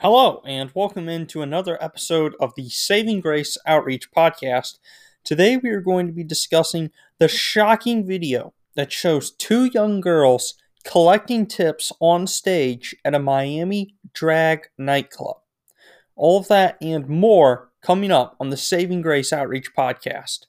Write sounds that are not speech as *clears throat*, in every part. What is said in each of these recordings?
Hello, and welcome into another episode of the Saving Grace Outreach Podcast. Today, we are going to be discussing the shocking video that shows two young girls collecting tips on stage at a Miami drag nightclub. All of that and more coming up on the Saving Grace Outreach Podcast.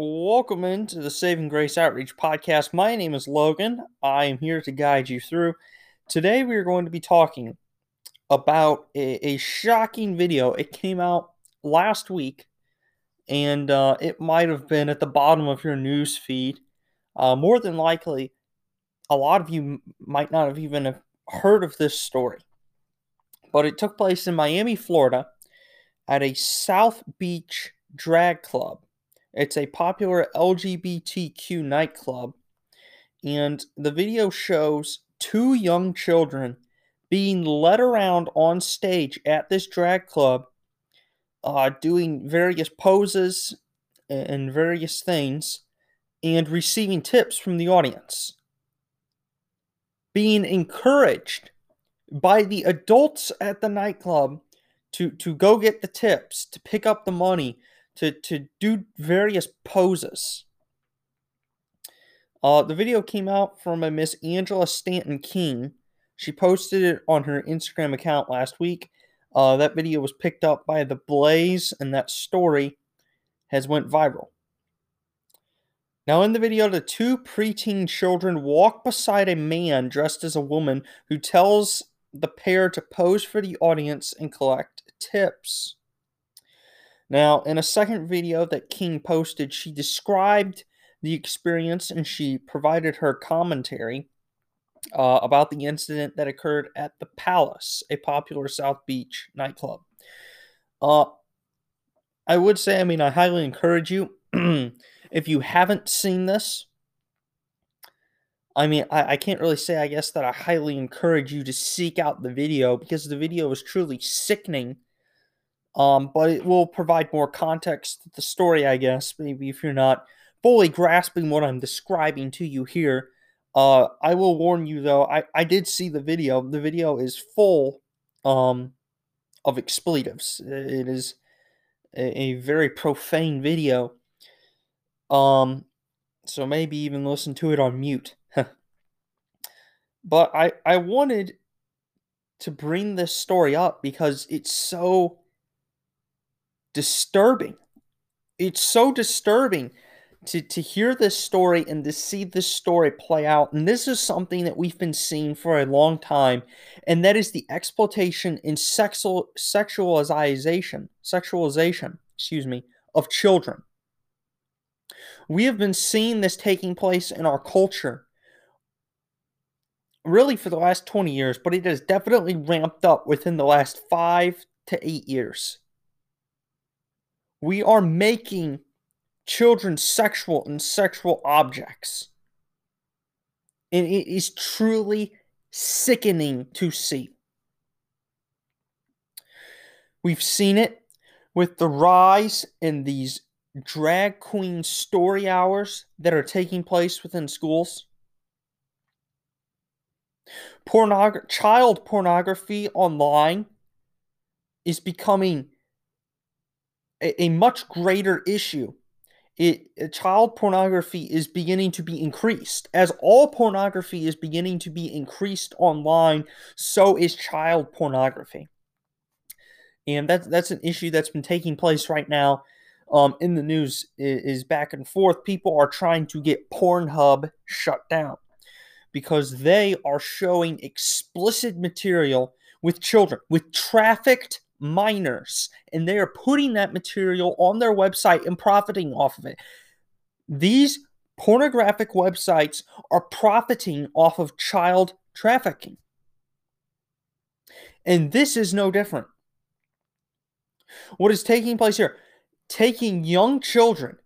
Welcome into the Saving Grace Outreach Podcast. My name is Logan. I am here to guide you through. Today, we are going to be talking about a, a shocking video. It came out last week, and uh, it might have been at the bottom of your news feed. Uh, more than likely, a lot of you might not have even heard of this story, but it took place in Miami, Florida, at a South Beach drag club it's a popular LGBTQ nightclub, and the video shows two young children being led around on stage at this drag club, uh, doing various poses and various things, and receiving tips from the audience. Being encouraged by the adults at the nightclub to, to go get the tips, to pick up the money, to, to do various poses. Uh, the video came out from a Miss Angela Stanton King. She posted it on her Instagram account last week. Uh, that video was picked up by The Blaze, and that story has went viral. Now, in the video, the two preteen children walk beside a man dressed as a woman who tells the pair to pose for the audience and collect tips. Now, in a second video that King posted, she described the experience and she provided her commentary uh, about the incident that occurred at the Palace, a popular South Beach nightclub. Uh, I would say, I mean, I highly encourage you, *clears throat* if you haven't seen this, I mean, I, I can't really say, I guess, that I highly encourage you to seek out the video because the video is truly sickening um, but it will provide more context to the story, I guess. Maybe if you're not fully grasping what I'm describing to you here. Uh, I will warn you though, I, I did see the video. The video is full um, of expletives. It is a, a very profane video. Um, so maybe even listen to it on mute. *laughs* but I, I wanted to bring this story up because it's so disturbing. It's so disturbing to, to hear this story and to see this story play out. And this is something that we've been seeing for a long time, and that is the exploitation and sexual sexualization, sexualization, excuse me, of children. We have been seeing this taking place in our culture really for the last 20 years, but it has definitely ramped up within the last five to eight years. We are making children sexual and sexual objects. And it is truly sickening to see. We've seen it with the rise in these drag queen story hours that are taking place within schools. Pornog- child pornography online is becoming a, a much greater issue. It, uh, child pornography is beginning to be increased. As all pornography is beginning to be increased online, so is child pornography. And that's that's an issue that's been taking place right now um, in the news is, is back and forth. People are trying to get Pornhub shut down because they are showing explicit material with children, with trafficked minors and they are putting that material on their website and profiting off of it. These pornographic websites are profiting off of child trafficking. And this is no different. What is taking place here? Taking young children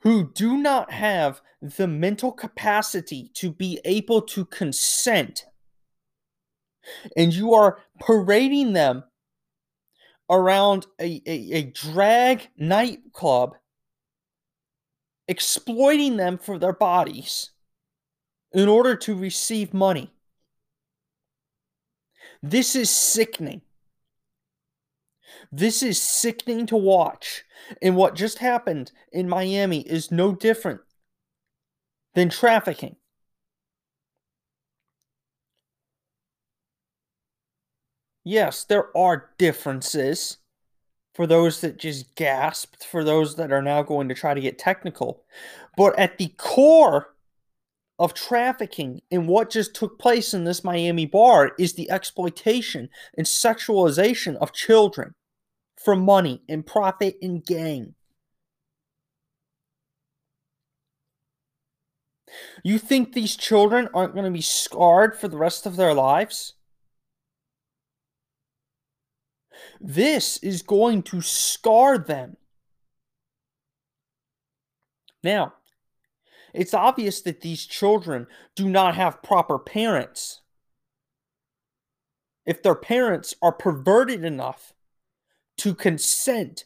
who do not have the mental capacity to be able to consent and you are parading them around a, a, a drag nightclub, exploiting them for their bodies in order to receive money. This is sickening. This is sickening to watch. And what just happened in Miami is no different than trafficking. Yes, there are differences for those that just gasped, for those that are now going to try to get technical. But at the core of trafficking and what just took place in this Miami bar is the exploitation and sexualization of children for money and profit and gain. You think these children aren't going to be scarred for the rest of their lives? This is going to scar them. Now, it's obvious that these children do not have proper parents. If their parents are perverted enough to consent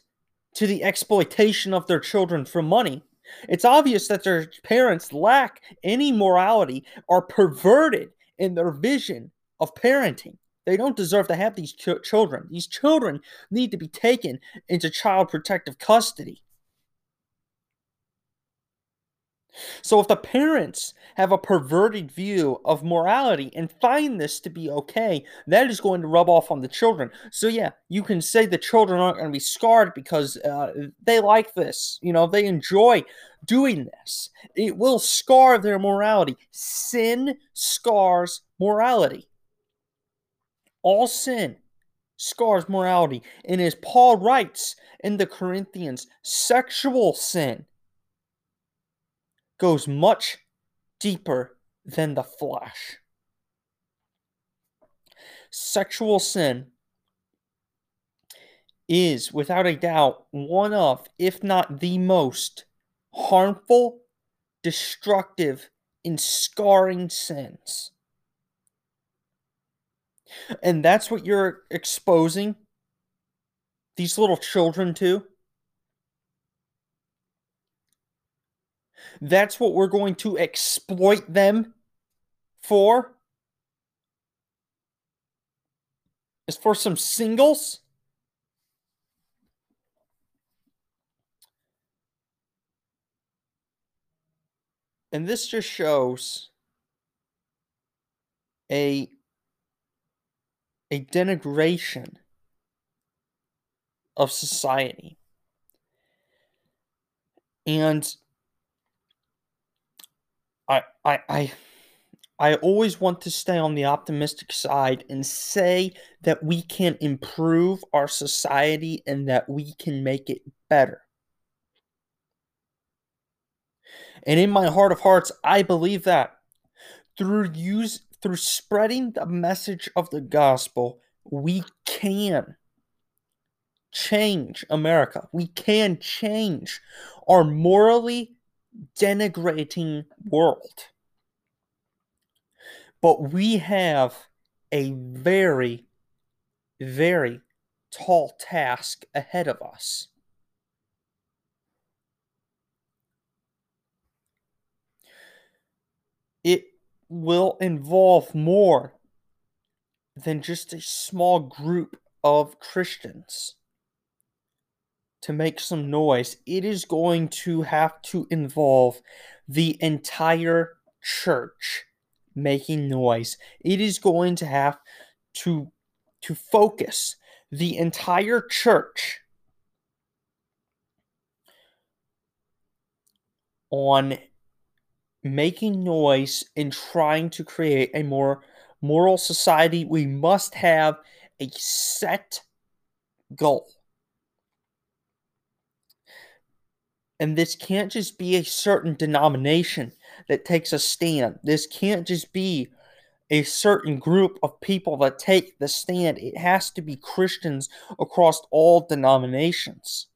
to the exploitation of their children for money, it's obvious that their parents lack any morality, are perverted in their vision of parenting. They don't deserve to have these ch- children. These children need to be taken into child protective custody. So, if the parents have a perverted view of morality and find this to be okay, that is going to rub off on the children. So, yeah, you can say the children aren't going to be scarred because uh, they like this. You know, they enjoy doing this. It will scar their morality. Sin scars morality. All sin scars morality. And as Paul writes in the Corinthians, sexual sin goes much deeper than the flesh. Sexual sin is, without a doubt, one of, if not the most harmful, destructive, and scarring sins. And that's what you're exposing these little children to. That's what we're going to exploit them for. Is for some singles. And this just shows a a denigration of society. And I I I I always want to stay on the optimistic side and say that we can improve our society and that we can make it better. And in my heart of hearts, I believe that through use through spreading the message of the gospel, we can change America. We can change our morally denigrating world. But we have a very, very tall task ahead of us. It will involve more than just a small group of Christians to make some noise. It is going to have to involve the entire church making noise. It is going to have to to focus the entire church on making noise and trying to create a more moral society, we must have a set goal. And this can't just be a certain denomination that takes a stand. This can't just be a certain group of people that take the stand. It has to be Christians across all denominations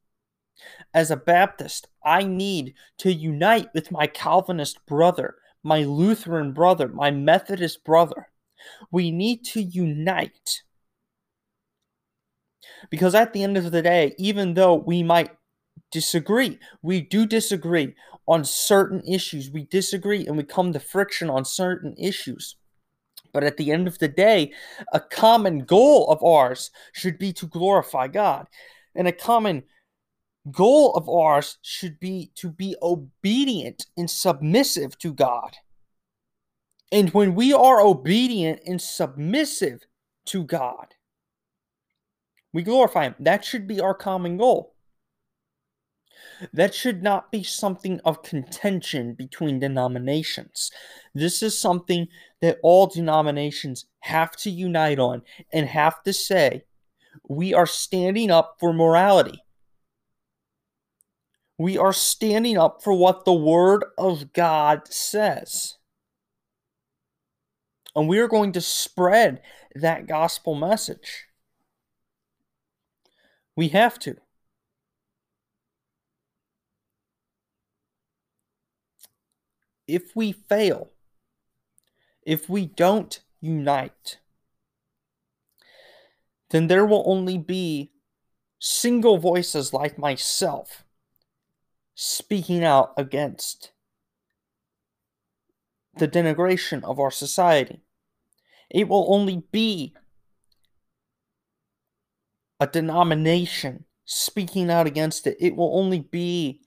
as a Baptist, I need to unite with my Calvinist brother, my Lutheran brother, my Methodist brother. We need to unite. Because at the end of the day, even though we might disagree, we do disagree on certain issues. We disagree and we come to friction on certain issues. But at the end of the day, a common goal of ours should be to glorify God. And a common goal of ours should be to be obedient and submissive to God. And when we are obedient and submissive to God, we glorify Him. That should be our common goal. That should not be something of contention between denominations. This is something that all denominations have to unite on and have to say, we are standing up for morality. We are standing up for what the Word of God says. And we are going to spread that gospel message. We have to. If we fail, if we don't unite, then there will only be single voices like myself speaking out against the denigration of our society. It will only be a denomination speaking out against it. It will only be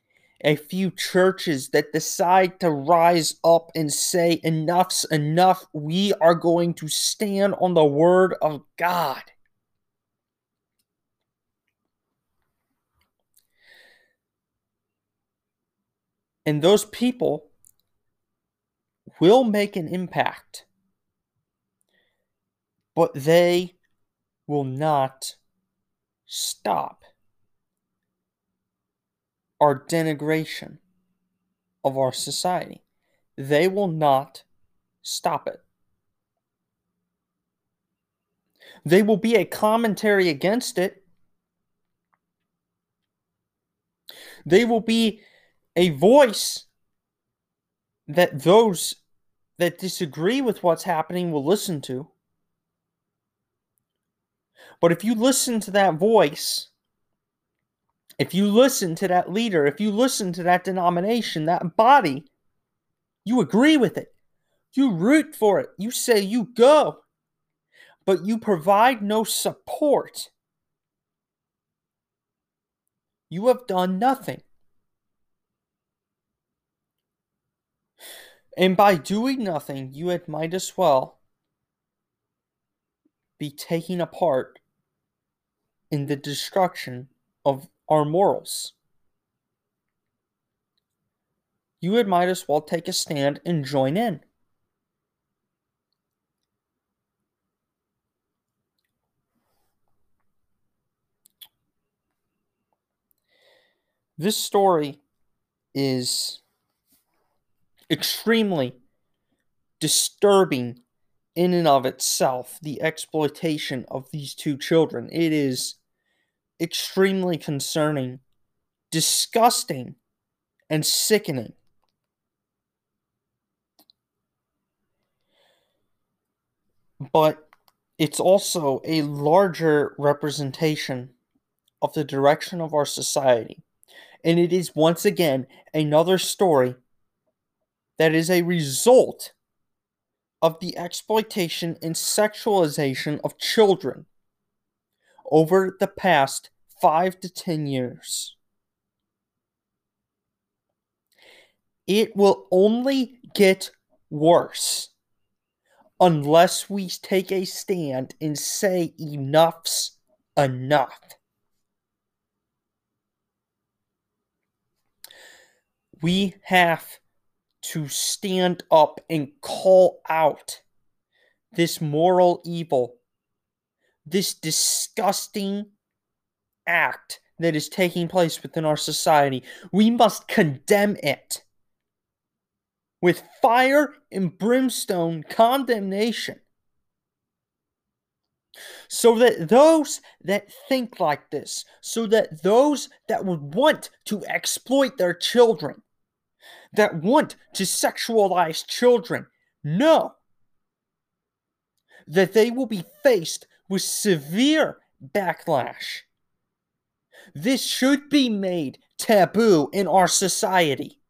a few churches that decide to rise up and say, Enough's enough. We are going to stand on the word of God. And those people will make an impact, but they will not stop our denigration of our society. They will not stop it. They will be a commentary against it. They will be a voice that those that disagree with what's happening will listen to. But if you listen to that voice, if you listen to that leader, if you listen to that denomination, that body, you agree with it. You root for it. You say you go. But you provide no support. You have done nothing. And by doing nothing, you had might as well be taking a part in the destruction of our morals. You had might as well take a stand and join in. This story is extremely disturbing in and of itself the exploitation of these two children. It is extremely concerning, disgusting, and sickening. But it's also a larger representation of the direction of our society. And it is once again another story that is a result of the exploitation and sexualization of children over the past five to ten years. It will only get worse unless we take a stand and say enough's enough. We have to stand up and call out this moral evil, this disgusting act that is taking place within our society. We must condemn it with fire and brimstone condemnation. So that those that think like this, so that those that would want to exploit their children, that want to sexualize children. No. that they will be faced with severe backlash. This should be made taboo in our society.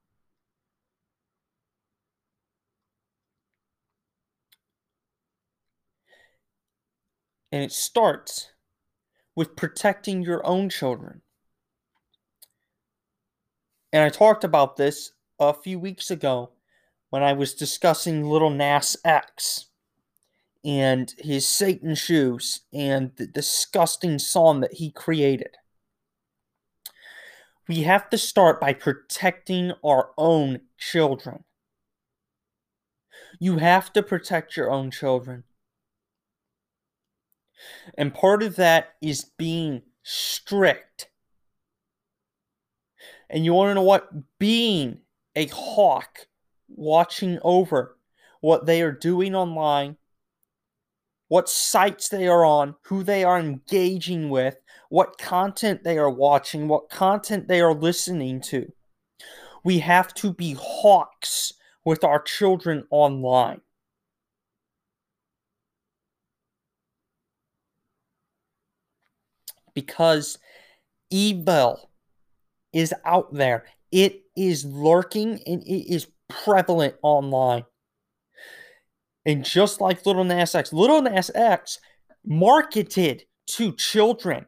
And it starts with protecting your own children. And I talked about this a few weeks ago when I was discussing Little Nas X and his Satan shoes and the disgusting song that he created. We have to start by protecting our own children. You have to protect your own children. And part of that is being strict. And you want to know what? Being a hawk, watching over what they are doing online, what sites they are on, who they are engaging with, what content they are watching, what content they are listening to. We have to be hawks with our children online. because evil is out there. It is lurking and it is prevalent online. And just like Little Nas X, Lil Nas X marketed to children.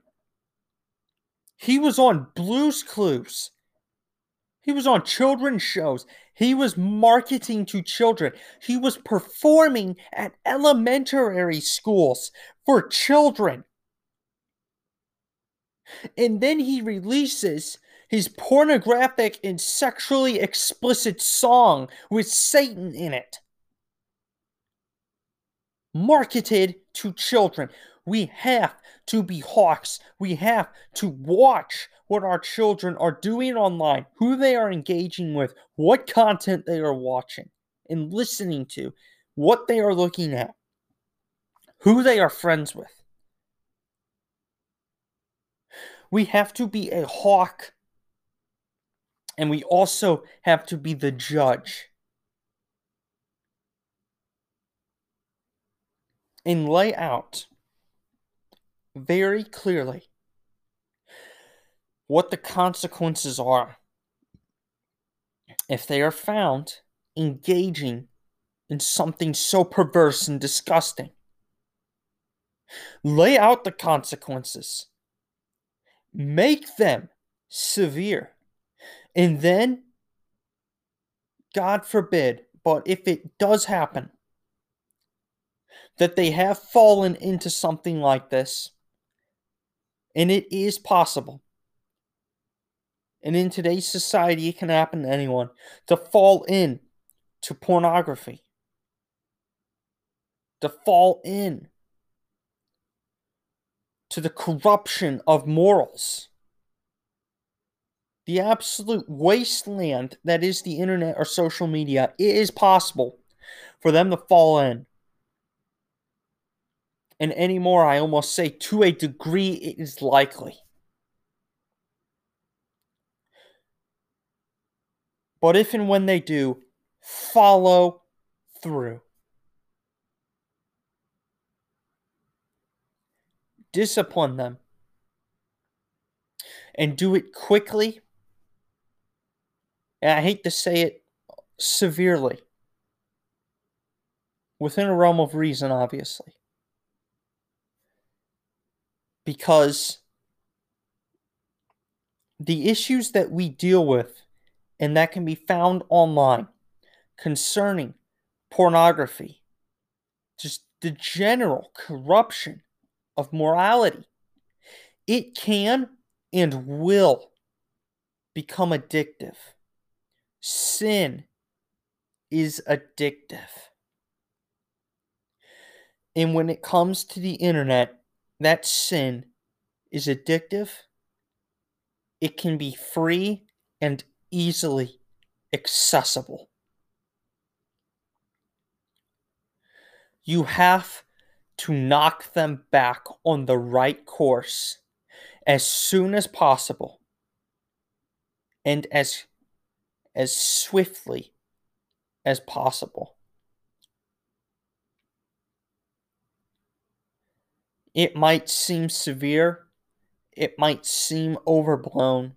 He was on Blues Clues. He was on children's shows. He was marketing to children. He was performing at elementary schools for children. And then he releases his pornographic and sexually explicit song with Satan in it. Marketed to children. We have to be hawks. We have to watch what our children are doing online, who they are engaging with, what content they are watching and listening to, what they are looking at, who they are friends with. we have to be a hawk and we also have to be the judge. And lay out very clearly what the consequences are if they are found engaging in something so perverse and disgusting. Lay out the consequences make them severe. And then, God forbid, but if it does happen that they have fallen into something like this, and it is possible, and in today's society, it can happen to anyone to fall in to pornography, to fall in to the corruption of morals. The absolute wasteland that is the internet or social media, it is possible for them to fall in. And anymore, I almost say to a degree, it is likely. But if and when they do, follow through. discipline them, and do it quickly. And I hate to say it severely, within a realm of reason, obviously. Because the issues that we deal with and that can be found online concerning pornography, just the general corruption of morality. It can and will become addictive. Sin is addictive. And when it comes to the internet, that sin is addictive. It can be free and easily accessible. You have to knock them back on the right course as soon as possible and as as swiftly as possible. It might seem severe, it might seem overblown.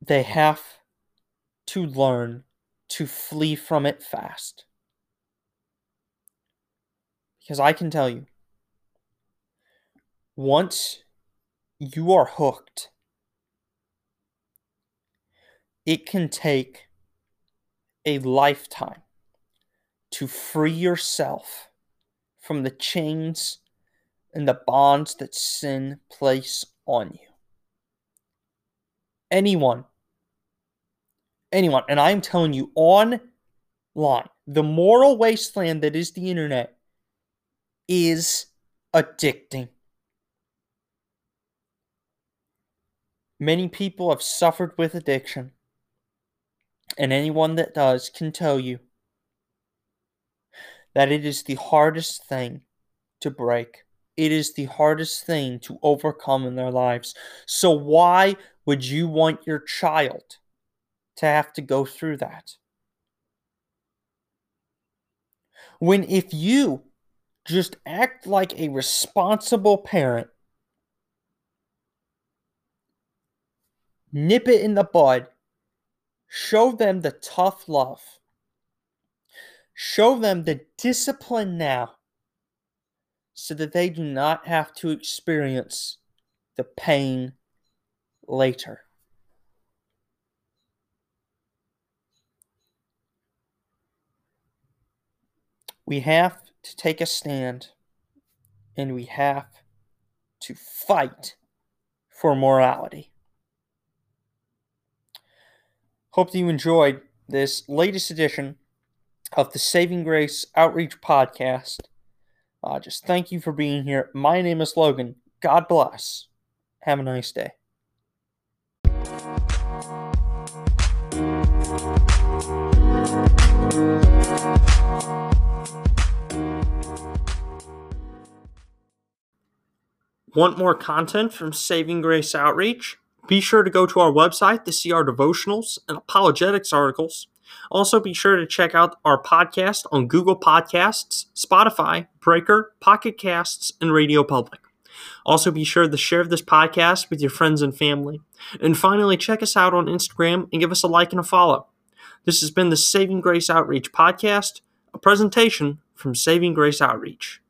They have to learn to flee from it fast. Because I can tell you, once you are hooked, it can take a lifetime to free yourself from the chains and the bonds that sin place on you. Anyone, anyone, and I'm telling you online, the moral wasteland that is the internet is addicting. Many people have suffered with addiction, and anyone that does can tell you that it is the hardest thing to break. It is the hardest thing to overcome in their lives. So, why would you want your child to have to go through that? When if you just act like a responsible parent, nip it in the bud, show them the tough love Show them the discipline now so that they do not have to experience the pain later. We have to take a stand and we have to fight for morality. Hope that you enjoyed this latest edition of the Saving Grace Outreach Podcast. Uh, just thank you for being here. My name is Logan. God bless. Have a nice day. Want more content from Saving Grace Outreach? Be sure to go to our website to see our devotionals and apologetics articles also, be sure to check out our podcast on Google Podcasts, Spotify, Breaker, Pocket Casts, and Radio Public. Also, be sure to share this podcast with your friends and family. And finally, check us out on Instagram and give us a like and a follow. This has been the Saving Grace Outreach Podcast, a presentation from Saving Grace Outreach.